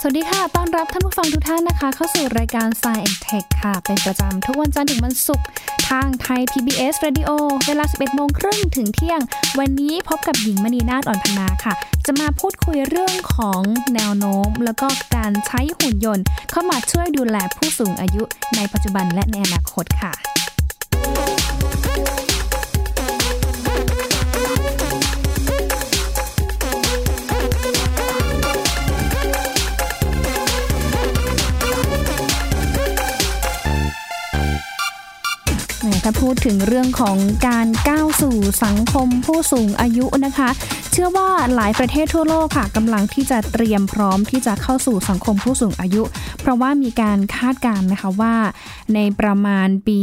สวัสดีค่ะ ต้อนรับท่านผู้ฟังทุกท่านนะคะ เข้าสู่รายการ Science Tech ค่ะ เป็นประจำทุกวันจันทร์ถึงวันศุกร์ทางไทย PBS Radio เวลา 11โมงครึ่งถึงเที่ยง วันนี้พบกับหญิงมณีนาฏอ่อนพนาค่ะ จะมาพูดคุยเรื่องของแนวโน้ม แล้วก็การใช้หุ่นยนต์ เข้ามาช่วยดูแลผู้สูงอายุในปัจจุบันและในอนาคตค่ะ ถ้าพูดถึงเรื่องของการก้าวสู่สังคมผู้สูงอายุนะคะ เชื่อว่าหลายประเทศทั่วโลกค่ะกำลังที่จะเตรียมพร้อมที่จะเข้าสู่สังคมผู้สูงอายุ เพราะว่ามีการคาดการณ์นะคะว่า ในประมาณปี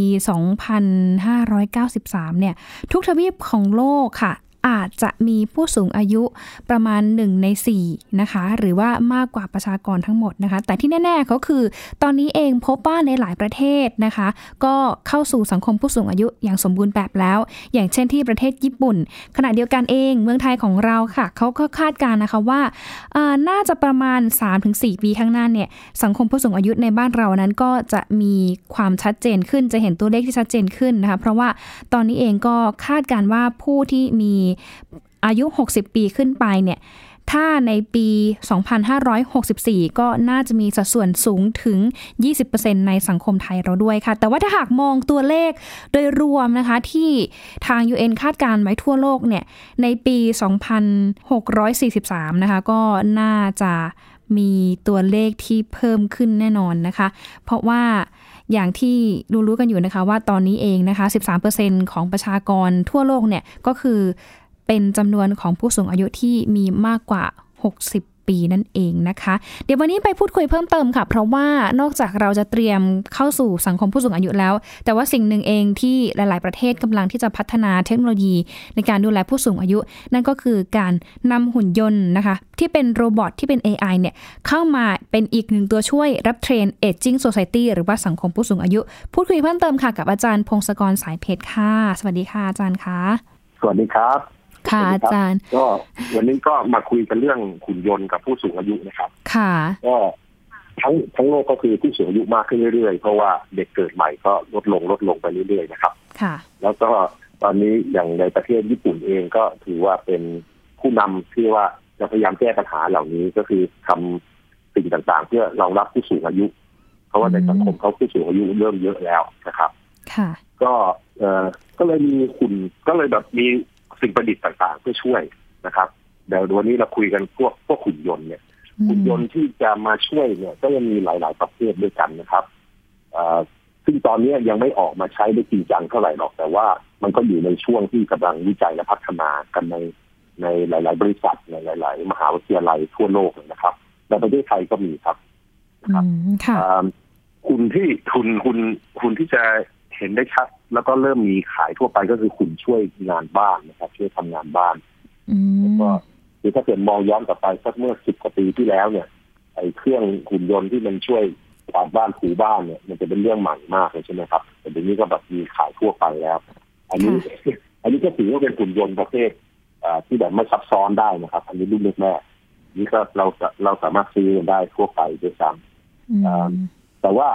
2593 เนี่ยทุกทวีปของโลกค่ะ อาจจะมีผู้สูงอายุประมาณ 1 ใน4นะคะหรือว่ามากกว่าประชากรทั้งหมดนะคะ แต่ที่แน่ๆก็คือ ตอนนี้เองพบว่าในหลายประเทศนะคะ ก็เข้าสู่สังคมผู้สูงอายุอย่างสมบูรณ์แบบแล้ว อย่างเช่นที่ประเทศญี่ปุ่น ขณะเดียวกันเองเมืองไทยของเราค่ะเขาก็คาดการณ์นะคะว่าน่าจะประมาณ 3-4 ปีข้างหน้าเนี่ยสังคมผู้สูงอายุในบ้านเรานั้นก็จะมีความชัดเจนขึ้นจะเห็นตัวเลขที่ชัดเจนขึ้นนะคะเพราะว่าตอนนี้เองก็คาดการว่าผู้ที่มีอายุ 60 ปีขึ้นไปเนี่ยถ้าในปี 2564 ก็น่าจะมีสัดส่วนสูงถึง 20%ในสังคมไทยเราด้วยค่ะ แต่ว่าถ้าหากมองตัวเลขโดยรวมนะคะ ที่ทาง UN คาดการไว้ทั่วโลกเนี่ย ในปี 2643 นะคะ ก็น่าจะมีตัวเลขที่เพิ่มขึ้นแน่นอนนะคะ เพราะว่าอย่างที่รู้ๆกันอยู่นะคะว่าตอนนี้เองนะคะ 13%ของประชากรทั่วโลกเนี่ยก็คือ เป็นจำนวนของผู้สูงอายุที่มีมากกว่า 60ปีนั่นเองนะคะ เดี๋ยววันนี้ไปพูดคุยเพิ่มเติมค่ะ เพราะว่านอกจากเราจะเตรียมเข้าสู่สังคมผู้สูงอายุแล้ว แต่ว่าสิ่งหนึ่งเองที่หลาย ๆ ประเทศกำลังที่จะพัฒนาเทคโนโลยี ในการดูแลผู้สูงอายุ นั่นก็คือการนำหุ่นยนต์นะคะ ที่เป็น robot ที่เป็น AI เนี่ยเข้ามาเป็นอีกหนึ่งตัวช่วยรับเทรนด์ Aging Society หรือว่าสังคมผู้สูงอายุ พูดคุยเพิ่มเติมค่ะกับอาจารย์พงศกรสายเพชรค่ะ สวัสดีค่ะอาจารย์คะสวัสดีครับ ค่ะอาจารย์ ก็วันนี้ก็มาคุยกันเรื่องหุ่นยนต์กับผู้สูงอายุนะครับ ค่ะ ก็ทั้งทั้งโลกก็คือผู้สูงอายุมากขึ้นเรื่อยๆ เพราะว่าเด็กเกิดใหม่ก็ลดลงลดลงไปเรื่อยๆนะครับ ค่ะ แล้วก็ตอนนี้อย่างในประเทศญี่ปุ่นเองก็ถือว่าเป็นผู้นำที่ว่าจะพยายามแก้ปัญหาเหล่านี้ก็คือทำสิ่งต่างๆ เพื่อรองรับผู้สูงอายุ เพราะว่าในสังคมเขาผู้สูงอายุเริ่มเยอะแล้วนะครับ ค่ะ ก็เออก็เลยมีคุณก็เลยแบบมี สิ่งประดิษฐ์ต่างๆ เพื่อช่วยนะครับเดี๋ยววันนี้เราคุยกันพวกพวกหุ่นยนต์เนี่ยหุ่นยนต์ที่จะมาช่วยเนี่ย ก็ยังมีหลาย ๆ ประเภทด้วยกันนะครับซึ่งตอนนี้ยังไม่ออกมาใช้ได้จริงจังเท่าไหร่หรอก แต่ว่ามันก็อยู่ในช่วงที่กำลังวิจัยและพัฒนากันในในหลาย ๆ บริษัทในหลาย ๆ มหาวิทยาลัยทั่วโลกนะครับในประเทศไทยก็มีครับนะครับคุณที่คุณคุณคุณที่จะ เห็นได้ชัดแล้วก็เริ่มมีขายทั่วไปก็คือคุณช่วยงานบ้านนะครับ ช่วยทำงานบ้านแล้วก็หรือถ้าเกิดมองย้อนกลับไปสักเมื่อสิบกว่าปีที่แล้วเนี่ย ไอ้เครื่องหุ่นยนต์ที่มันช่วยกวาดบ้านถูบ้านเนี่ย มันจะเป็นเรื่องใหม่มากเลยใช่ไหมครับแต่เดี๋ยวนี้ก็แบบมีขายทั่วไปแล้ว อันนี้ อันนี้ก็ถือว่าเป็นหุ่นยนต์ประเภทที่แบบไม่ซับซ้อนได้นะครับ อันนี้รุ่นแรกๆนี่ก็เราเราสามารถซื้อได้ทั่วไปด้วยซ้ำแต่ว่า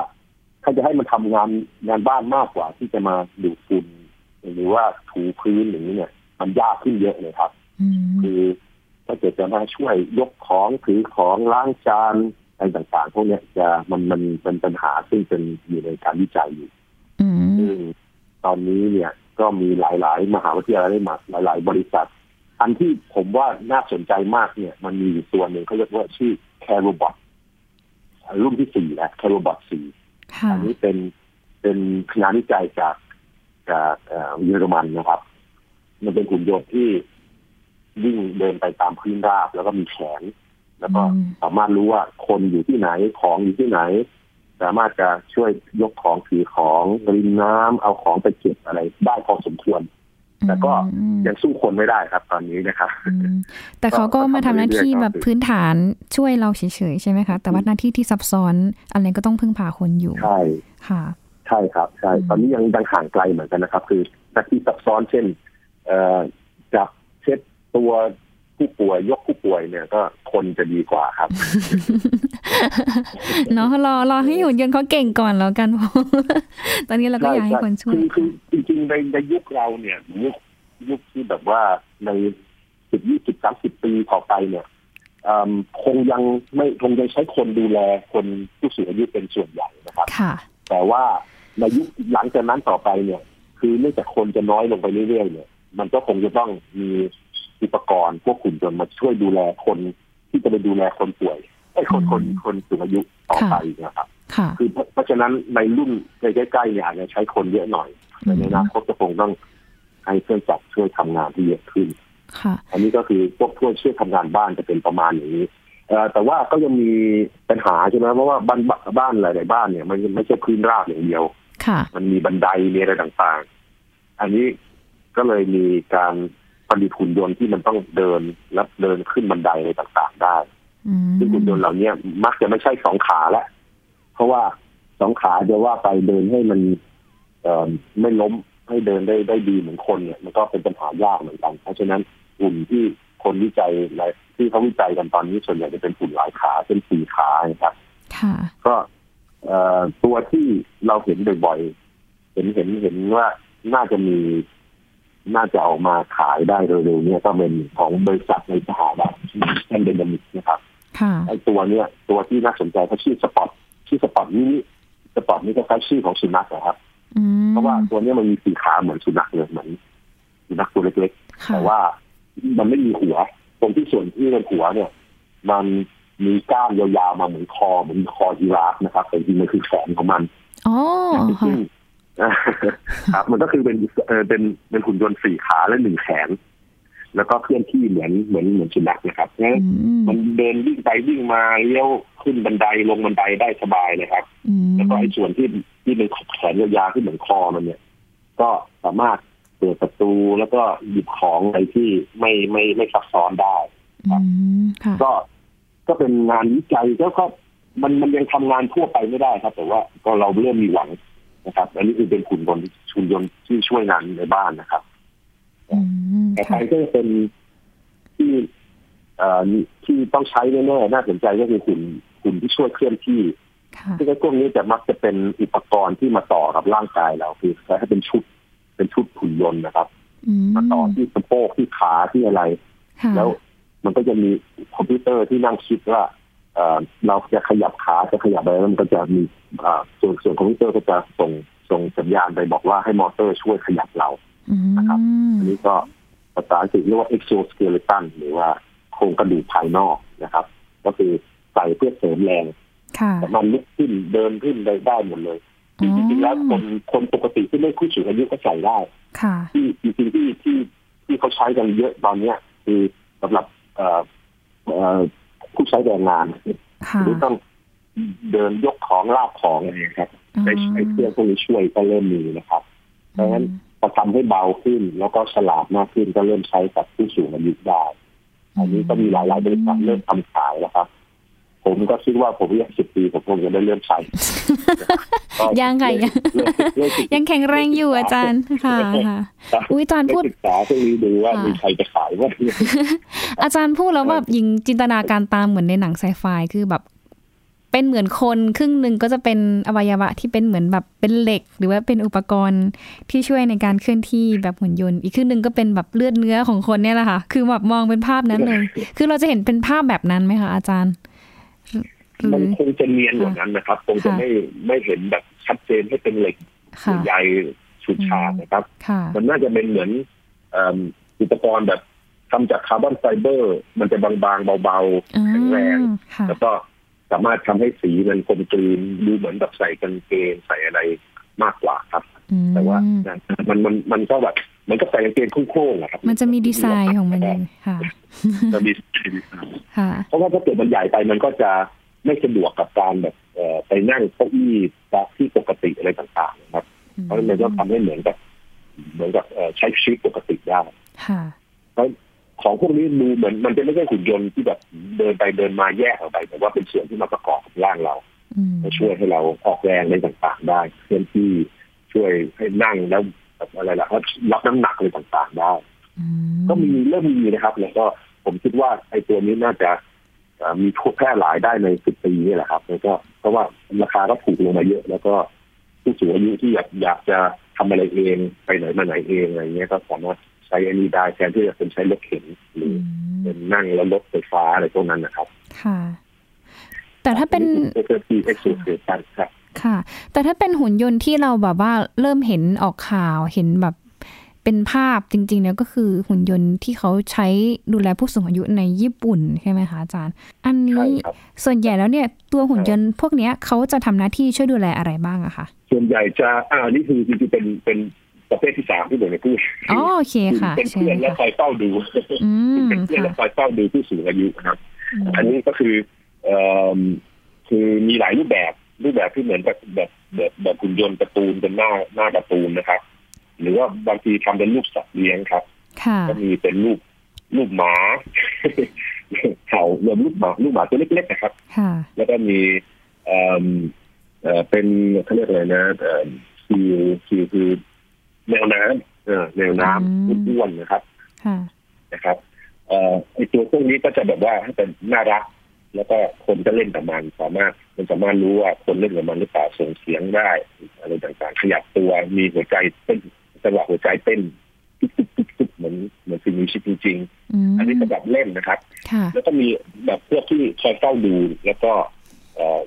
ถ้าจะให้มันทำงานงานบ้านมากกว่าที่จะมาดูดฝุ่นหรือว่าถูพื้นอย่างนี้เนี่ย มันยากขึ้นเยอะเลยครับ คือถ้าเกิดจะมาช่วยยกของถือของล้างจานอะไรต่างๆพวกนี้จะมันมันเป็นปัญหาซึ่งเป็นอยู่ในการวิจัยอยู่ซึ่งตอนนี้เนี่ยก็มีหลาย ๆ มหาวิทยาลัยมาหลาย ๆ บริษัท อันที่ผมว่าน่าสนใจมากเนี่ย มันมีตัวหนึ่งเขาเรียกว่าชื่อ Care-O-bot รุ่นที่สี่แล้ว Care-O-bot สี่ อันนี้เป็นเป็นงานวิจัยจากจากเยอรมันนะครับ มันเป็นหุ่นยนต์ที่วิ่งเดินไปตามพื้นราบแล้วก็มีแขน แล้วก็สามารถรู้ว่าคนอยู่ที่ไหนของอยู่ที่ไหน สามารถจะช่วยยกของถือของริมน้ำเอาของไปเก็บอะไรได้พอสมควร แต่ก็ยังสู้คนไม่ได้ครับตอนนี้นะครับแต่เขาก็มาทำหน้าที่แบบพื้นฐานช่วยเราเฉยๆใช่ไหมคะ แต่ว่าหน้าที่ที่ซับซ้อนอะไรก็ต้องพึ่งพาคนอยู่ใช่ค่ะ ใช่ครับใช่ตอนนี้ยังดังห่างไกลเหมือนกันนะครับ คือหน้าที่ซับซ้อนเช่น เอ่อจับเช็ดตัว ผู้ป่วยยกผู้ป่วยเนี่ยก็คนจะดีกว่าครับ เนาะรอรอให้หุ่นยนต์เขาเก่งก่อนแล้วกัน ตอนนี้เราก็อยากให้คนช่วยคือคือจริงๆในในยุคเราเนี่ยยุคยุคที่แบบว่าในสิบยี่สิบสามสิบปีต่อไปเนี่ยอืมคงยังไม่คงยังใช้คนดูแลคนผู้สูงอายุเป็นส่วนใหญ่นะครับค่ะแต่ว่าในยุคหลังจากนั้นต่อไปเนี่ย คือเนื่องจากคนจะน้อยลงไปเรื่อยๆเนี่ย มันก็คงจะต้องมี อุปกรณ์พวกขุนยนต์มาช่วยดูแลคนที่จะไปดูแลคนป่วยไอ้คนคนคนสูงอายุต่อไปนะครับค่ะคือเพราะเพราะฉะนั้นในรุ่นในใกล้ๆเนี่ยอาจจะใช้คนเยอะหน่อยแต่ในอนาคตจะคงต้องให้เครื่องจักรช่วยทำงานที่เยอะขึ้นค่ะอันนี้ก็คือพวกช่วยช่วยทำงานบ้านจะเป็นประมาณอย่างนี้เอ่อแต่ว่าก็ยังมีปัญหาใช่ไหมเพราะว่าบ้านบ้านหลายๆบ้านเนี่ย มันไม่ใช่พื้นราบอย่างเดียวค่ะมันมีบันไดมีอะไรต่างๆ อันนี้ก็เลยมีการ ผลิตหุ่นยนต์ที่มันต้องเดินและเดินขึ้นบันไดอะไรต่างๆได้อืมซึ่งหุ่นยนต์เหล่านี้มักจะไม่ใช่สองขาแล้วเพราะว่าสองขาจะว่าไปเดินให้มันเอ่อไม่ล้มให้เดินได้ได้ดีเหมือนคนเนี่ย มันก็เป็นปัญหายากเหมือนกัน เพราะฉะนั้นหุ่นที่คนวิจัยในที่เขาวิจัยกันตอนนี้ส่วนใหญ่จะเป็นหุ่นหลายขาเป็นสี่ขานะครับค่ะก็เอ่อตัวที่เราเห็นบ่อยๆเห็นเห็นเห็นว่าน่าจะมี น่าจะออกมาขายได้เร็วๆเนี่ยก็เป็นของบริษัทในสหรัฐ Boston Dynamics นะครับค่ะไอ้ตัวเนี้ยตัวที่น่าสนใจเขาชื่อ Spot ชื่อ Spot นี่ Spot นี่ก็คล้ายชื่อของสุนัขนะครับอืมเพราะว่าตัวเนี้ยมันมีสี่ขาเหมือนสุนัขเลยเหมือนสุนัขตัวเล็กๆค่ะแต่ว่ามันไม่มีหัว ตรงที่ส่วนที่เป็นหัวเนี่ย มันมีก้ามยาวๆมาเหมือนคอเหมือนคอยีราฟนะครับแต่จริงๆมันคือแขนของมันอ๋อค่ะซึ่ง ครับ มันก็คือเป็นเออเป็นเป็นหุ่นยนต์สี่ขาและหนึ่งแขน แล้วก็เคลื่อนที่เหมือนเหมือนเหมือนสุนัขนะครับงั้นอืมมันเดินวิ่งไปวิ่งมาเลี้ยวขึ้นบันไดลงบันไดได้สบายเลยครับอืมแล้วก็ไอ้ส่วนที่ที่เป็นแขนยาวๆที่เหมือนคอมันเนี่ย ก็สามารถเปิดประตูแล้วก็หยิบของอะไรที่ไม่ไม่ไม่ซับซ้อนได้อืมค่ะก็ก็เป็นงานวิจัยก็ก็มันมันยังทำงานทั่วไปไม่ได้ครับ แต่ว่าก็เราเริ่มมีหวัง นะครับ อันนี้คือเป็นขุนยนต์ขุนยนต์ที่ช่วยงานในบ้านนะครับอืมแต่ไปค่ะก็จะเป็นที่เอ่อที่ต้องใช้แน่ๆน่าสนใจก็คือหุ่นหุ่นที่ช่วยเคลื่อนที่ค่ะซึ่งไอ้พวกนี้จะมักจะเป็นอุปกรณ์ที่มาต่อกับร่างกายเราคือให้เป็นชุด เป็นชุดหุ่นยนต์นะครับอืมมาต่อที่สะโพกที่ขาที่อะไรค่ะแล้วมันก็จะมีคอมพิวเตอร์ที่นั่งคิดว่า เอ่อเราจะขยับขาจะขยับอะไรแล้วมันก็จะมีอ่าส่วนส่วนคอมพิวเตอร์ก็จะส่งส่งสัญญาณไปบอกว่าให้มอเตอร์ช่วยขยับเราอืมนะครับ อันนี้ก็ภาษาอังกฤษเรียกว่า exoskeleton หรือว่าโครงกระดูกภายนอกนะครับ ก็คือใส่เพื่อเสริมแรงค่ะแต่มันลุกขึ้นเดินขึ้นได้ได้หมดเลยจริงๆแล้วคนคนปกติที่ไม่ผู้สูงอายุก็ใส่ได้ค่ะที่จริงๆที่ที่ที่เขาใช้กันเยอะตอนเนี้ย คือสำหรับเอ่อเอ่อ ผู้ใช้แรงงานค่ะหรือต้องเดินยกของลากของอะไรอย่างเงี้ยครับใช้ใช้เครื่องพวกนี้ช่วยก็เริ่มมีนะครับเพราะฉะนั้นพอทำให้เบาขึ้น แล้วก็ฉลาดมากขึ้นก็เริ่มใช้กับผู้สูงอายุได้อันนี้ก็มีหลายๆบริษัทเริ่มทำขายแล้วครับ ผมก็คิดว่าผมอีกสิบปีผมคงจะได้เริ่มใช้ก็ ยังค่ะยังเริ่มเริ่มศึกษายังแข็งแรงอยู่อาจารย์ค่ะค่ะครับอุ้ยอาจารย์พูดศึกษาพวกนี้ดูว่าค่ะมีใครจะขายว่าอาจารย์พูดแล้วแบบยิงจินตนาการตามเหมือนในหนังไซไฟคือแบบเป็นเหมือนคนครึ่งหนึ่งก็จะเป็นอวัยวะที่เป็นเหมือนแบบเป็นเหล็ก หรือว่าเป็นอุปกรณ์ที่ช่วยในการเคลื่อนที่แบบหุ่นยนต์ อีกครึ่งหนึ่งก็เป็นแบบเลือดเนื้อของคนเนี่ยแหละค่ะ คือแบบมองเป็นภาพนั้นเลย คือเราจะเห็นเป็นภาพแบบนั้นไหมคะอาจารย์หรืมันอคงจะเนียนกว่านั้นนะครับ คงจะค่ะไม่ไม่เห็นแบบ ชัดเจนให้เป็นเหล็กค่ะใหญ่ฉุดฉาดนะครับค่ะมันน่าจะเป็นเหมือนเอิ่มอุปกรณ์แบบทำจากคาร์บอนไฟเบอร์ มันจะบางๆ เบาๆ แข็งแรงค่ะแล้วก็สามารถทำให้สีมันกลมกลืนดูเหมือนแบบใส่กางเกงใส่อะไรมากกว่าครับอืมแต่ว่ามันมันมันก็แบบมันก็ใส่กางเกงโค้งๆอะครับมันจะมีดีไซน์ของมันเองค่ะจะมีค่ะเพราะว่าถ้าเกิดมันใหญ่ไปมันก็จะไม่สะดวกกับการแบบเอ่อ ไปนั่งเก้าอี้แบบที่ปกติอะไรต่างๆนะครับ เพราะฉะนั้นมันก็ทำให้เหมือนกับ เหมือนกับเอ่อใช้ชีวิตปกติได้ค่ะของพวกนี้ดูเหมือนมันจะไม่ใช่หุ่นยนต์ที่แบบเดินไปเดินมาแยกออกไป แต่ว่าเป็นส่วนที่มาประกอบกับร่างเราอืมมาช่วยให้เราออกแรงในต่างๆ ได้เคลื่อนที่ช่วยให้นั่งแล้วแบบอะไรล่ะรับน้ำหนักอะไรต่างๆได้อืก็มีเริ่มมีนะครับ แล้วก็ผมคิดว่าไอ้ตัวนี้น่าจะเอ่อ มีทั่วแพร่หลายได้ในสิบปีนี่แหละครับแล้วก็เพราะว่าราคาก็ถูกลงมาเยอะ แล้วก็ผู้สูงอายุที่อยากอยากจะทำอะไรเองไปไหนมาไหนเองอะไรเงี้ยก็สามารถใช้อันนี้ได้แทนที่จะเป็นใช้รถเข็นหรือมเป็นนั่งแล้วรถไฟฟ้าอะไรพวกนั้นนะครับ ค่ะ แต่ถ้าเป็นเอเเอ็กซ์โซเครับค่ะ แต่ถ้าเป็นหุ่นยนต์ที่เราแบบว่าเริ่มเห็นออกข่าวเห็นแบบ เป็นภาพจริงๆ แล้วก็คือหุ่นยนต์ที่เขาใช้ดูแลผู้สูงอายุในญี่ปุ่นใช่ไหมคะอาจารย์ อันใช่นี้ครับส่วนใหญ่แล้วเนี่ยตัวหุ่นยนต์พวกเนี้ยเขาจะทำหน้าที่ช่วยดูแลอะไรบ้างอะคะส่วนใหญ่จะอ่านี่คือจริงๆเป็นเป็นประเภทที่สามที่ผมจะพูดอ๋อโอเคค่ะเป็นใช่เพื่อนและค่ะคอยเฝ้าดูอืมเป็นเพื่อนค่ะและคอยเฝ้าดูผู้สูงอายุนะครับอืมอันนี้ก็คือเอ่อคือมีหลายรูปแบบรูปแบบที่เหมือนกับแบบแบบแบบหุ่นยนต์การ์ตูนเป็นหน้าหน้าการ์ตูนนะครับ หรือว่าบางทีทำเป็นรูปสัตว์เลี้ยงครับค่ะก็มีเป็นรูปรูปหมาเห่ารวมรูปหมารูปหมาตัวเล็กๆนะครับค่ะแล้วก็มีเอ่อเอ่อเป็นเขาเรียกอะไรนะเอ่อซีลซีลคือแนวน้ำเออแนวน้ำอืมอ้วนๆนะครับค่ะนะครับเอ่อไอตัวพวกนี้ก็จะแบบว่าให้เป็นน่ารัก แล้วก็คนก็เล่นกับมันสามารถมันสามารถรู้ว่าคนเล่นกับมันหรือเปล่าส่งเสียงได้อะไรต่างๆ ขยับตัวมีหัวใจเต้น จังหวะหัวใจเต้นตุ๊กตุ๊กตุ๊กตุ๊กเหมือนเหมือนสิ่งมีชีวิตจริงอืมๆอันนี้ก็แบบเล่นนะครับค่ะแล้วก็มีแบบพวกที่คอยเฝ้าดู แล้วก็เอ่อ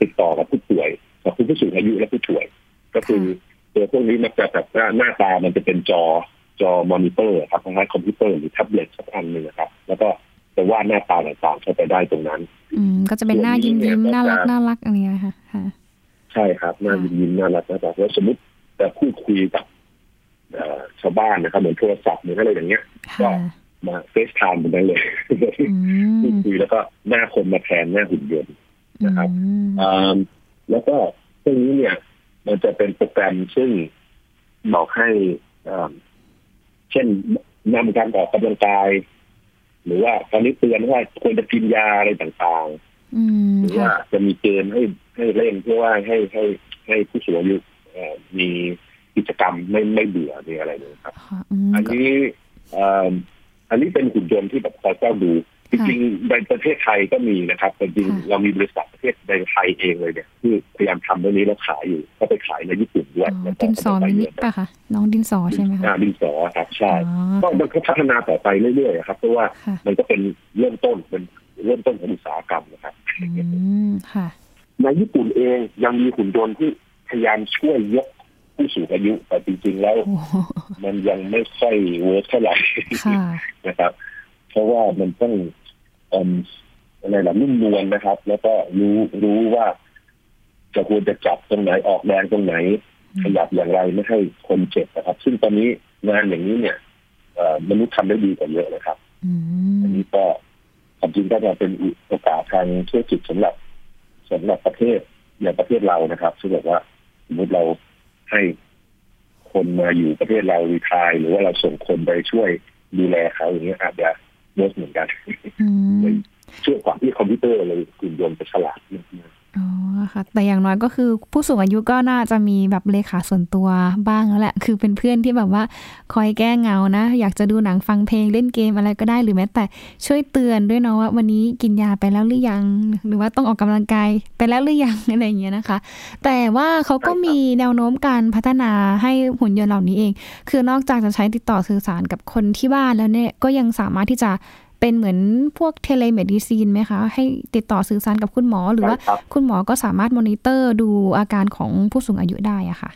ติดต่อกับผู้ป่วยกับผู้สูงอายุและผู้ป่วย ก็คือตัวพวกนี้มันจะแบบว่าหน้าตามันจะเป็นจอจอมอนิเตอร์ครับคล้ายๆคอมพิวเตอร์หรือแท็บเล็ตสักอันหนึ่งนะครับ แล้วก็จะวาดหน้าตาต่างๆเข้าไปได้ตรงนั้น อืมก็จะเป็นหน้ายิ้มส่วนนี้ยิ้มเนี่ยน่ารักก็จะน่ารักอะไรเงี้ยค่ะค่ะใช่ครับหน้ายิ้มๆน่ารักนะครับแล้วสมมติจะพูดคุยกับเอ่อ ทางบ้านนะครับเหมือนโทรศัพท์เหมือนอะไรอย่างเงี้ย ก็ค่ะมา FaceTime แบบนั้นเลยอืพูดมคุยแล้วก็หน้าคนมาแทนหน้าหุ่นยนต์นะครับอืมอ่าแล้วก็พวกนี้เนี่ย มันจะเป็นโปรแกรมซึ่งบอกให้อ่าเช่นนำการออกกำลังกาย หรือว่าตอนนี้เตือนว่าควรจะกินยาอะไรต่างอืมๆหรือค่ะว่าจะมีเกมให้ให้เล่นเพื่อว่าให้ให้ให้ผู้สูงอายุเอ่อมี กิจกรรมไม่ไม่เบื่อมีอะไรเลยครับค่ะอืมอันก็นี้เอ่ออันนี้เป็นหุ่นยนต์ที่แบบคอยเฝ้าดู จริงๆในประเทศไทยก็มีนะครับแต่จริงค่ะๆเรามีบริษัทประเทศในไทยเองเลยเนี่ยที่พยายามทำเรื่องนี้แล้วขายอยู่ ก็ไปขายในญี่ปุ่นด้วยอ๋อแล้วก็ดินสอมินิไปป่ะคะน้องดินสอใช่ไหมอ่าคะดินสอครับใช่อ๋อก็มันก็พัฒนาต่อไปเรื่อยๆครับเพราะว่าค่ะมันก็เป็นเริ่มต้นเป็นเริ่มต้นของอุตสาหกรรมนะครับอืมค่ะในญี่ปุ่นเองยังมีหุ่นยนต์ที่พยายามช่วยยก ผู้สูงอายุแต่จริงๆแล้วโอ้โหมันยังไม่ค่อย work เท่าไหร่ค่ะนะครับ เพราะว่ามันต้องเอิ่มอะไรล่ะนุ่มนวลนะครับ แล้วก็รู้รู้ว่าจะควรจะจับตรงไหนออกแรงตรงไหนอืมขยับอย่างไรไม่ให้คนเจ็บนะครับ ซึ่งตอนนี้งานอย่างนี้เนี่ยเอ่อมนุษย์ทำได้ดีกว่าเยอะเลยครับอือันนี้ก็ความจริงก็จะเป็นโอกาสทางธุรกิจสำหรับสำหรับประเทศอย่างประเทศเรานะครับซึ่งบอกว่าสมมติเรา ให้คนมาอยู่ประเทศเรา retire หรือว่าเราส่งคนไปช่วยดูแลเขาอย่างเงี้ยอาจจะ work เหมือนกันอืมช่วยกว่าที่คอมพิวเตอร์เลยหุ่นยนต์จะฉลาดมาก อ๋อค่ะ แต่อย่างน้อยก็คือผู้สูงอายุก็น่าจะมีแบบเลขาส่วนตัวบ้างแล้วแหละ คือเป็นเพื่อนที่แบบว่าคอยแก้เหงานะ อยากจะดูหนังฟังเพลงเล่นเกมอะไรก็ได้หรือแม้แต่ช่วยเตือนด้วยเนาะว่าวันนี้กินยาไปแล้วหรือยัง หรือว่าต้องออกกำลังกายไปแล้วหรือยังอะไรอย่างเงี้ยนะคะ แต่ว่าเขาก็มีแนวโน้มการพัฒนาให้หุ่นยนต์เหล่านี้เอง คือนอกจากจะใช้ติดต่อสื่อสารกับคนที่บ้านแล้วเนี่ยก็ยังสามารถที่จะ เป็นเหมือนพวก telemedicine ไหมคะ ให้ติดต่อสื่อสารกับคุณหมอๆหรือว่าใช่ครับคุณหมอก็สามารถมอนิเตอร์ดูอาการของผู้สูงอายุได้อะค่ะ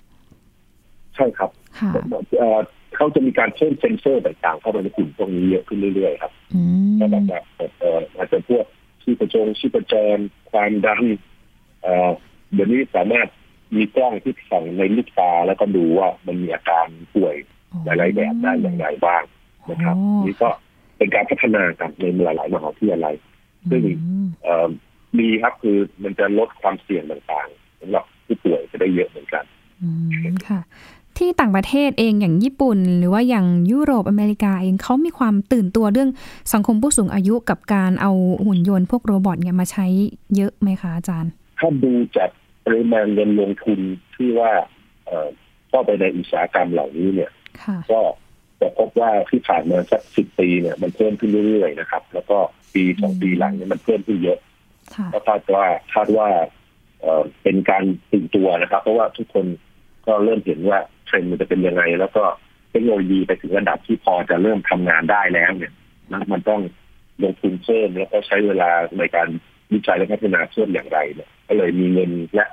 ใช่ครับค่ะเอ่อเขาจะมีการเพิ่มเซนเซอร์ต่างๆเข้าไปในหุ่นพวกนี้เยอะขึ้นเรื่อยๆครับอืมก็แบบว่าเอ่ออาจจะพวกชีพจรชีพจรความดันเอ่อเดี๋ยวนี้สามารถมีกล้องที่ส่องในลูกตาแล้วก็ดูว่ามันมีอาการป่วยหลายๆแบบได้อย่างไรบ้างนะครับโอ้นี่ก็ เป็นการพัฒนากันในหลาย ๆ มหาวิทยาลัย ซึ่งอืมเอ่อดีครับคือมันจะลดความเสี่ยงต่างๆสำหรับผู้ป่วยจะได้เยอะเหมือนกันอืมค่ะ ที่ต่างประเทศเองอย่างญี่ปุ่น หรือว่าอย่างยุโรปอเมริกาเองเขามีความตื่นตัวเรื่องสังคมผู้สูงอายุกับการเอาหุ่นยนต์พวกโรบอทเนี่ยมาใช้เยอะไหมคะอาจารย์ ถ้าดูจากปริมาณเงินลงทุนที่ว่าเอ่อเข้าไปในอุตสาหกรรมเหล่านี้เนี่ยค่ะก็ จะพบว่าที่ผ่านมาสักสิบปีเนี่ยมันเพิ่มขึ้นเรื่อยๆนะครับ แล้วก็ปีสองปีหลังเนี่ยมันเพิ่มขึ้นเยอะค่ะก็คาดว่าคาดว่าเอ่อเป็นการตื่นตัวนะครับ เพราะว่าทุกคนก็เริ่มเห็นว่าเทรนด์มันจะเป็นยังไง แล้วก็เทคโนโลยีไปถึงระดับที่พอจะเริ่มทำงานได้แล้วเนี่ยนะมันต้องลงทุนเพิ่มแล้วก็ใช้เวลาในการวิจัยและพัฒนาเพิ่มอย่างไรเนี่ยก็เลยมีเงินและ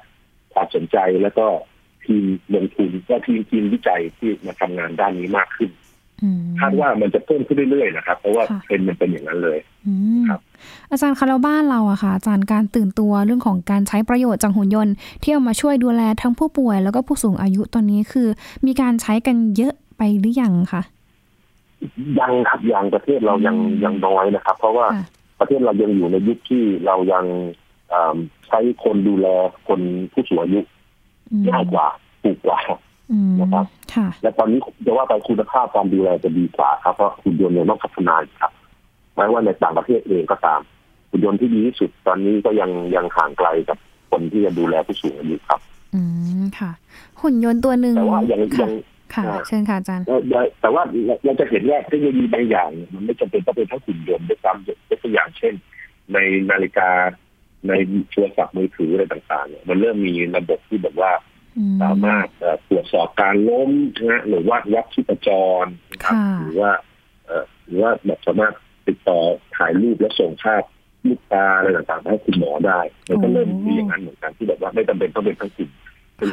ความสนใจแล้วก็ทีมลงทุนก็ทีมทีมวิจัยที่มาทำงานด้านนี้มากขึ้นอืม คาดว่ามันจะเพิ่มขึ้นเรื่อยๆนะครับ เพราะว่าค่ะเทรนด์มันเป็นอย่างนั้นเลยอืมครับ อาจารย์คะแล้วบ้านเราอะค่ะอาจารย์การตื่นตัวเรื่องของการใช้ประโยชน์จากหุ่นยนต์ที่เอามาช่วยดูแลทั้งผู้ป่วย แล้วก็ผู้สูงอายุตอนนี้คือ มีการใช้กันเยอะไปหรือยังคะยังครับยังประเทศเรายังอืมยังน้อยนะครับ เพราะว่าค่ะประเทศเรายังอยู่ในยุคที่เรายังอ่าใช้คนดูแลคนผู้สูงอายุอืมง่ายกว่าถูกกว่าอืม นะครับค่ะและตอนนี้จะว่าไปคุณภาพการดูแลจะดีกว่าครับเพราะหุ่นยนต์เนี่ยต้องพัฒนาอยู่ครับแม้ว่าในต่างประเทศเองก็ตามหุ่นยนต์ที่ดีที่สุดตอนนี้ก็ยังยังห่างไกลกับคนที่จะดูแลผู้สูงอายุครับ อืมค่ะ หุ่นยนต์ตัวหนึ่งแต่ว่ายังค่ะยังค่ะอ่าเชิญค่ะอาจารย์เอ่อแต่ว่าเราจะเห็นว่าเทคโนโลยีบางอย่างเนี่ยมันไม่จำเป็นต้องเป็นทั้งหุ่นยนต์ด้วยซ้ำยกตัวอย่างเช่น ในนาฬิกาในโทรศัพท์มือถืออะไรต่างๆเนี่ยมันเริ่มมีระบบที่แบบว่าอืม สามารถเอ่อตรวจสอบการล้มนะฮะหรือว่าวัดชีพจรนะครับค่ะหรือว่าเอ่อหรือว่าแบบสามารถติดต่อถ่ายรูปแล้วส่งภาพลูกตาอะไรต่างๆไปให้คุณหมอได้มันก็เริ่มมีอย่างนั้นเหมือนกันที่แบบว่าไม่จำเป็นต้องเป็นทั้งหุ่น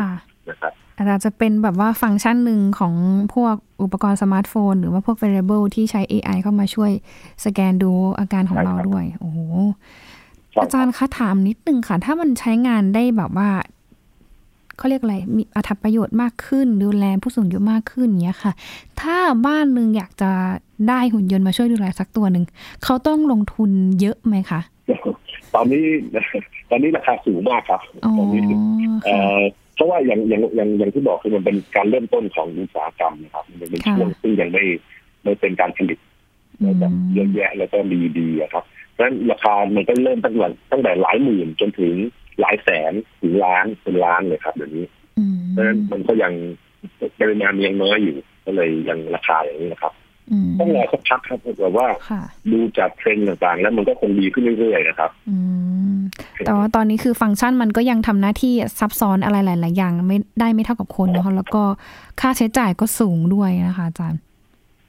ค่ะนะครับอาจจะเป็นแบบว่าฟังก์ชันหนึ่งของพวกอุปกรณ์สมาร์ทโฟน หรือว่าพวก wearable ที่ใช้ AI เข้ามาช่วยสแกนดูอาการของใช่เราครับด้วย โอ้โหใช่อาจารย์คะถามนิดนึงค่ะ ถ้ามันใช้งานได้แบบว่า เขาเรียกอะไรมีอัตประโยชน์มากขึ้น ดูแลผู้สูงอายุมากขึ้นเนี้ยค่ะ ถ้าบ้านหนึ่งอยากจะได้หุ่นยนต์มาช่วยดูแลสักตัวหนึ่งเขาต้องลงทุนเยอะไหมคะตอนนี้ตอนนี้ราคาสูงมากครับอ๋อตอนนี้เอ่ค่ะอเพราะว่าอย่างอย่างอย่างอย่างที่บอกคือมันเป็นการเริ่มต้นของอุตสาหกรรมนะครับมันเป็นค่ะช่วงซึ่งยังไม่ไม่เป็นการผลิตอืมแบบเยอะแยะแล้วก็ดีดีๆอะครับเพราะฉะนั้นราคามันก็เริ่มตั้งแต่ตั้งแต่หลายหมื่นจนถึง หลายแสนถึงล้านเป็นล้านเลยครับเดี๋ยวนี้อืมเพราะฉะนั้นมันก็ยังปริมาณยังน้อยอยู่ ก็เลยยังราคาอย่างนี้นะครับอืมต้องรอสักพักครับแบบว่าค่ะดูจากเทรนด์ต่างๆ แล้วมันก็คงดีขึ้นเรื่อยๆนะครับอืมแต่ว่าตอนนี้คือฟังก์ชันมันก็ยังทำหน้าที่ซับซ้อนอะไรหลาย ๆ อย่างไม่ได้ไม่เท่ากับคนนะคะแล้วก็ค่าใช้จ่ายก็สูงด้วยนะคะอาจารย์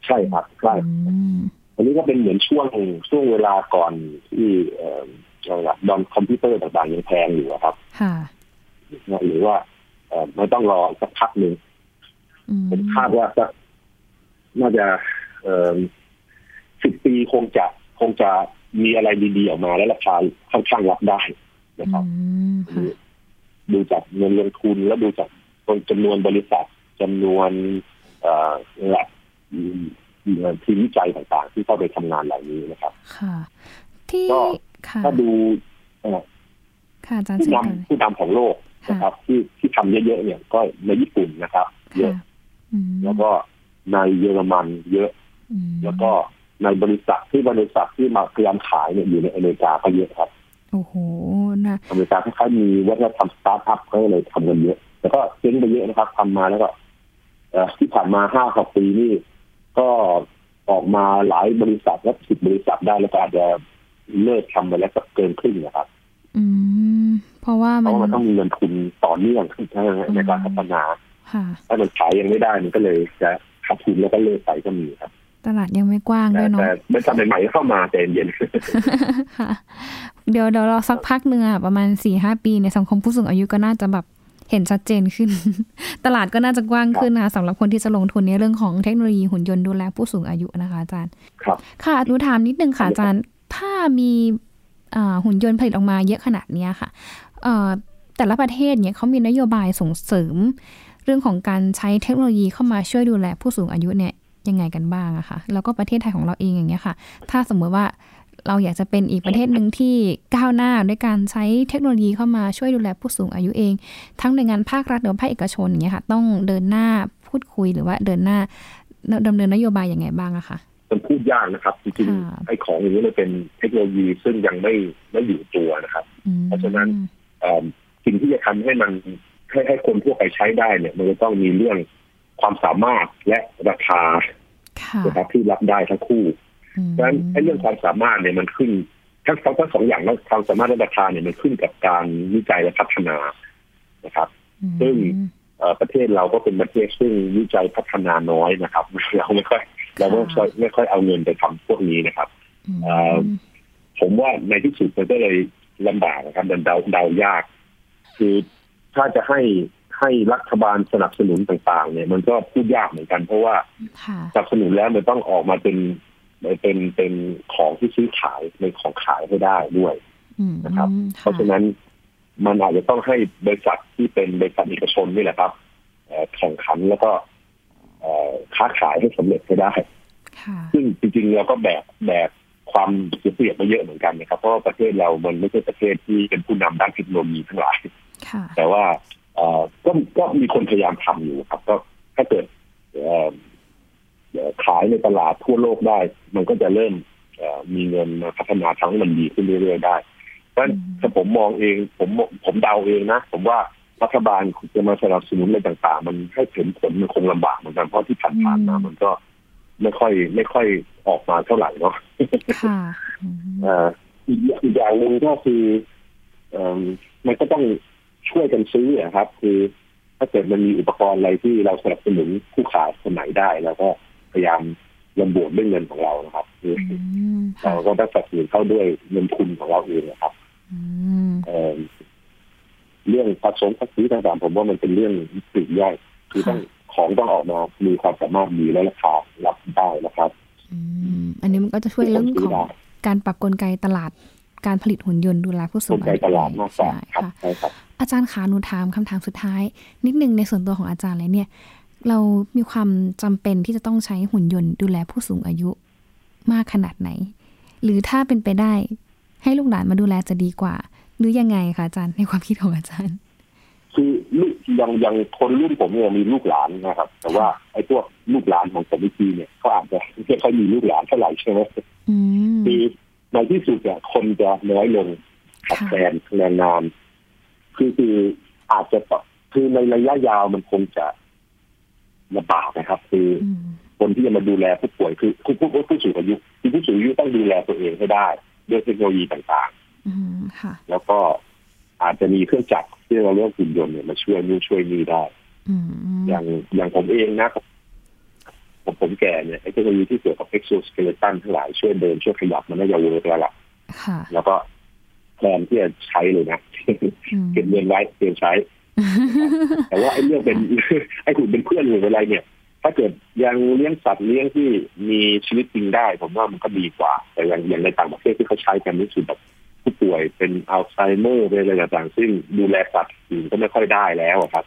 ใช่ครับใช่อืมอันนี้ก็เป็นเหมือนช่วงช่วงเวลาก่อนที่เอ่ออะไรล่ะดอนคอมพิวเตอร์ต่างๆยังแพงอยู่อะครับค่ะหรือว่าเอ่อไม่ต้องรอสักพักหนึ่งอืมผมคาดว่าสักน่าจะสิบปีคงจะคงจะมีอะไรดีๆออกมาแล้วราคาค่อนข้างรับได้นะครับอืมค่ะดูจากเงินลงทุนแล้วดูจากจำนวนบริษัทจำนวนเอ่อหลักทีมวิจัยต่างๆ ที่เข้าไปทำงานเหล่านี้นะครับ ค่ะ ที่ก็ค่ะ ถ้าดูเอ่อค่ะอาจารย์ผู้เชิญกันนำผู้นำของโลกนะครับ ที่ที่ทำเยอะๆเนี่ยก็ในญี่ปุ่นนะครับ เยค่ะอะอืมแล้วก็ในเยอรมันเยอะอืมแล้วก็ในบริษัทที่บริษัทที่มาพยายามขายเนี่ยอยู่ในอเมริกาก็เยอะครับโอ้โหนะอเมริกาคล้ายๆมีวัฒนธรรมสตาร์ทอัพก็เลยทำกันเยอะแต่ก็เจ๊งไปเยอะนะครับทำมาแล้วก็เอ่อที่ผ่านมาห้าหกปีนี่ก็ออกมาหลายบริษัทและสิบบริษัทได้แล้วก็อาจจะ เลิกทำไปแล้วก็เกินครึ่งนะครับอืมเพราะว่าเพมันราะว่ามันต้องมีเงินทุนต่อเนื่องขึ้นในการพัฒนาค่ะถ้ามันขายยังไม่ได้มันก็เลยจะขาดทุนแล้วก็เลิกไปก็มีครับ ตลาดยังไม่กว้างแต่ด้วยเนาะแต่บริษัทใหม่ๆเข้ามาใจเย็นค่ะ เดี๋ยวเดี๋ยวเราสักพักหนึ่งอะประมาณสี่ห้าปีในสังคมผู้สูงอายุก็น่าจะแบบเห็นชัดเจนขึ้น ตลาดก็น่าจะกว้างขึ้นนะคะสำหรับคนที่จะลงทุนในเรื่องของเทคโนโลยีหุ่นยนต์ดูแลผู้สูงอายุนะคะอาจารย์ ครับ ค่ะหนูถามนิดนึงค่ะอาจารย์ ถ้ามีหุ่นยนต์ผลิตออกมาเยอะขนาดนี้ค่ะแต่ละประเทศเนี่ยเขามีนโยบายส่งเสริม เรื่องของการใช้เทคโนโลยีเข้ามาช่วยดูแลผู้สูงอายุเนี่ยยังไงกันบ้างอะคะแล้วก็ประเทศไทยของเราเองอย่างเงี้ยค่ะ ถ้าสมมติว่าเราอยากจะเป็นอีกประเทศหนึ่งที่ก้าวหน้าด้วยการใช้เทคโนโลยีเข้ามาช่วยดูแลผู้สูงอายุเอง ทั้งในวยงานภาครัฐหรือภาคเอกชนอย่างเงี้ยค่ะ ต้องเดินหน้าพูดคุยหรือว่าเดินหน้าดำเนินนโยบายยังไงบ้างอะคะ มันพูดยากนะครับ จริงค่ะๆไอ้ของอย่างนี้มันเป็นเทคโนโลยีซึ่งยังไม่ไม่อยู่ตัวนะครับอืมเพราะฉะนั้นเอ่อสิ่งที่จะทำให้มันให้ให้คนทั่วไปใช้ได้เนี่ย มันจะต้องมีเรื่องความสามารถและราคานะครับที่รับได้ทั้งคู่ดังนั้นไอ้เรื่องความสามารถเนี่ยมันขึ้นทั้งทั้งสองอย่างแล้วความสามารถและราคาเนี่ยมันขึ้นกับการวิจัยและพัฒนานะครับ ซึ่งประเทศเราก็เป็นประเทศซึ่งวิจัยพัฒนาน้อยนะครับเราไม่ค่อย เราไม่ค่อยไม่ค่อยเอาเงินไปทำพวกนี้นะครับผมว่าในที่สุดมันก็เลยลำบากนะครับเดาเดายาก คือถ้าจะให้ให้รัฐบาลสนับสนุนต่างๆ เนี่ยมันก็พูดยากเหมือนกัน เพราะว่าสนับสนุนแล้วมันต้องออกมาเป็นเป็นเป็นของที่ซื้อขายเป็นของขายให้ได้ด้วยนะครับ เพราะฉะนั้นมันอาจจะต้องให้บริษัทที่เป็นบริษัทเอกชนนี่แหละครับแข่งขันแล้วก็ ค้าขายให้สำเร็จให้ได้ ซึ่งจริงๆเราก็แบกแบกความเสียเปรียบมาเยอะเหมือนกันนะครับ เพราะประเทศเรามันไม่ใช่ประเทศที่เป็นผู้นำด้านเทคโนโลยีทั้งหลาย แต่ว่าก็ก็มีคนพยายามทำอยู่ครับ ก็ถ้าเกิดขายในตลาดทั่วโลกได้ มันก็จะเริ่มมีเงินมาพัฒนาทั้งมันดีขึ้นเรื่อยๆได้เพราะฉะนั้นถ้าผมมองเองผมผมเดาเองนะ ผมว่า รัฐบาลจะมาสนับสนุนอะไรต่าง ๆ มันให้เห็นผลมันคงลำบากเหมือนกันเพราะที่ผ่านๆมามันก็ไม่ค่อย ไม่ค่อยออกมาเท่าไหร่เนาะค่ะอีกอย่างหนึ่งก็คือมันก็ต้องช่วยกันซื้อครับ คือถ้าเกิดมันมีอุปกรณ์อะไรที่เราสนับสนุนผู้ขายคนไหนได้เราก็พยายามลำบวกด้วยเงินของเรานะครับคือเราก็ต้องสนับสนุนเข้าด้วยเงินทุนของเราเองนะครับ เรื่องผสมภาษีต่างๆผมว่ามันเป็นเรื่องปลีกย่อยคือต้องของต้องออกมามีความสามารถมีและราคารับได้นะครับอันนี้มันก็จะช่วยเรื่องของการปรับกลไกตลาดการผลิตหุ่นยนต์ดูแลผู้สูงอายุตลาดมากกว่าใช่ค่ะอาจารย์ขาหนูถามคำถามสุดท้าย นิดนึงในส่วนตัวของอาจารย์เลยเนี่ย เรามีความจำเป็นที่จะต้องใช้หุ่นยนต์ดูแลผู้สูงอายุมากขนาดไหน หรือถ้าเป็นไปได้ ให้ลูกหลานมาดูแลจะดีกว่า หรือยังไงคะอาจารย์ในความคิดของอาจารย์ คือลูกยังยังคนรุ่นผมเนี่ยมีลูกหลานนะครับ แต่ว่าไอ้พวกลูกหลานของผมวิธีเนี่ยเขาอาจจะไม่ค่อยมีลูกหลานเท่าไหร่ใช่ไหมคือในที่สุดเนี่ยคนจะน้อยลงขัดแคลนแรงงานคือคืออาจจะคือในระยะยาวมันคงจะลำบากนะครับ คือคนที่จะมาดูแลผู้ป่วยคือผู้ผู้ผู้สูงอายุคือผู้สูงอายุต้องดูแลตัวเองให้ได้ด้วยเทคโนโลยีต่างๆ แล้วก็อาจจะมีเครื่องจักรที่เราเรียกหุ่นยนต์เนี่ยมาช่วยนู่ช่วยนี่ได้อย่างอย่างผมเองนะผมผมแก่เนี่ยไอ้เทคโนโลยีที่เกี่ยวกับ exoskeleton ทั้งหลายช่วยเดินช่วยขยับมันน่าจะ work แล้วล่ะแล้วก็แทนที่จะใช้เลยนะเก็บเงินไว้เตรียมใช้ แต่ว่าไอ้เรื่องเป็นไอ้หุ่นเป็นเพื่อนหรืออะไรเนี่ย ถ้าเกิดยังเลี้ยงสัตว์เลี้ยงที่มีชีวิตจริงได้ ผมว่ามันก็ดีกว่า แต่อย่างอย่างในต่างประเทศที่เขาใช้กันนี่คือแบบ ผู้ป่วยเป็นอัลไซเมอร์เป็นอะไรต่างๆซึ่งดูแลสัตว์อื่นก็ไม่ค่อยได้แล้วครับ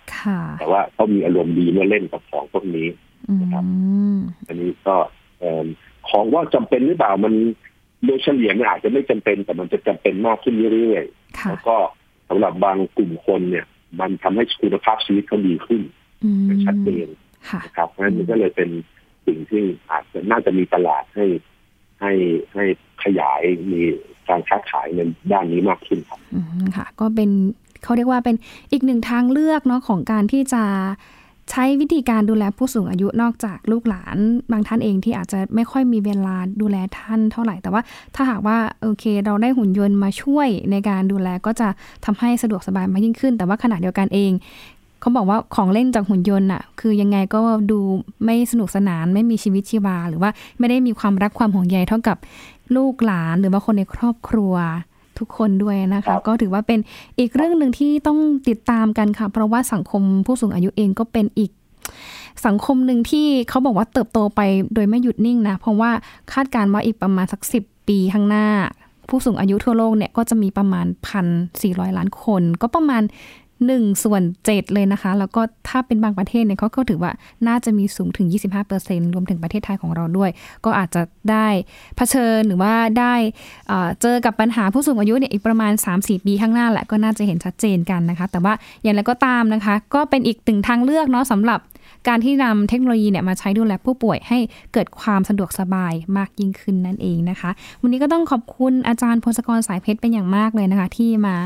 แต่ว่าเขามีอารมณ์ดีเมื่อเล่นกับของพวกนี้นะครับอันนี้ก็ของว่าจำเป็นหรือเปล่ามันโดยเฉลี่ยเนี่ยอาจจะไม่จำเป็นแต่มันจะจำเป็นมากขึ้นเรื่อยๆแล้วก็สำหรับบางกลุ่มคนเนี่ย มันทำให้คุณภาพชีวิตเขาดีขึ้นชัดเจนนะครับเพราะฉะนั้นมันก็เลยเป็นสิ่งที่อาจจะน่าจะมีตลาดให้ ให้ให้ขยายมีการค้าขายในด้านนี้มากขึ้นครับค่ะ ก็เป็นเขาเรียกว่าเป็นอีกหนึ่งทางเลือกเนาะของการที่จะใช้วิธีการดูแลผู้สูงอายุนอกจากลูกหลาน บางท่านเองที่อาจจะไม่ค่อยมีเวลาดูแลท่านเท่าไหร่ แต่ว่าถ้าหากว่าโอเค เราได้หุ่นยนต์มาช่วยในการดูแลก็จะทำให้สะดวกสบายมากยิ่งขึ้น แต่ว่าขณะเดียวกันเอง เขาบอกว่าของเล่นจากหุ่นยนต์อะคือยังไงก็ดูไม่สนุกสนานไม่มีชีวิตชีวา หรือว่าไม่ได้มีความรักความห่วงใยเท่ากับลูกหลานหรือว่าคนในครอบครัวทุกคนด้วยนะคะ ก็ถือว่าเป็นอีกเรื่องหนึ่งที่ต้องติดตามกันค่ะ เพราะว่าสังคมผู้สูงอายุเองก็เป็นอีกสังคมหนึ่งที่เขาบอกว่าเติบโตไปโดยไม่หยุดนิ่งนะ เพราะว่าคาดการว่าอีกประมาณสักสิบปีข้างหน้า ผู้สูงอายุทั่วโลกเนี่ยก็จะมีประมาณพันสี่ร้อยล้านคน ก็ประมาณ หนึ่งส่วนเจ็ดเลยนะคะ แล้วก็ถ้าเป็นบางประเทศเนี่ยเขาก็ถือว่าน่าจะมีสูงถึง 25%รวมถึงประเทศไทยของเราด้วย ก็อาจจะได้เผชิญหรือว่าได้เจอกับปัญหาผู้สูงอายุเนี่ยอีกประมาณ 3-4 ปีข้างหน้าแหละก็น่าจะเห็นชัดเจนกันนะคะ แต่ว่าอย่างไรก็ตามนะคะ ก็เป็นอีกตึงทางเลือกเนาะสำหรับ การที่นำเทคโนโลยีเนี่ยมาใช้ดูแลผู้ป่วยให้เกิดความสะดวกสบายมากยิ่งขึ้นนั่นเองนะคะ วันนี้ก็ต้องขอบคุณอาจารย์พลศกรสายเพชรเป็นอย่างมากเลยนะคะ ที่มา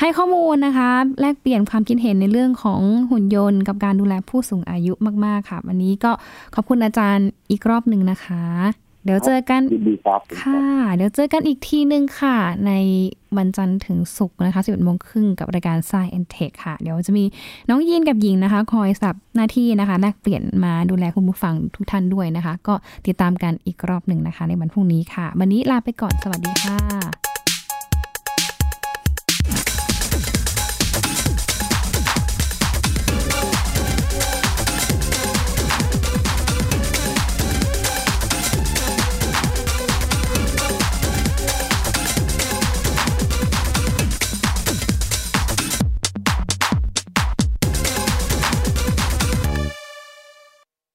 ให้ข้อมูลนะคะ แลกเปลี่ยนความคิดเห็นในเรื่องของหุ่นยนต์ กับการดูแลผู้สูงอายุมากๆค่ะ วันนี้ก็ขอบคุณอาจารย์อีกรอบหนึ่งนะคะ เดี๋ยวเจอกันยินดีครับค่ะ เดี๋ยวเจอกันอีกทีหนึ่งค่ะ ในวันจันทร์ถึงศุกร์นะคะ11โมงครึ่งกับรายการ Science and Tech ค่ะ เดี๋ยวจะมีน้องยีนกับหญิงนะคะ คอยสับหน้าที่นะคะแลกเปลี่ยนมาดูแลคุณผู้ฟังทุกท่านด้วยนะคะ ก็ติดตามกันอีกรอบหนึ่งนะคะ ในวันพรุ่งนี้ค่ะ วันนี้ลาไปก่อนสวัสดีค่ะ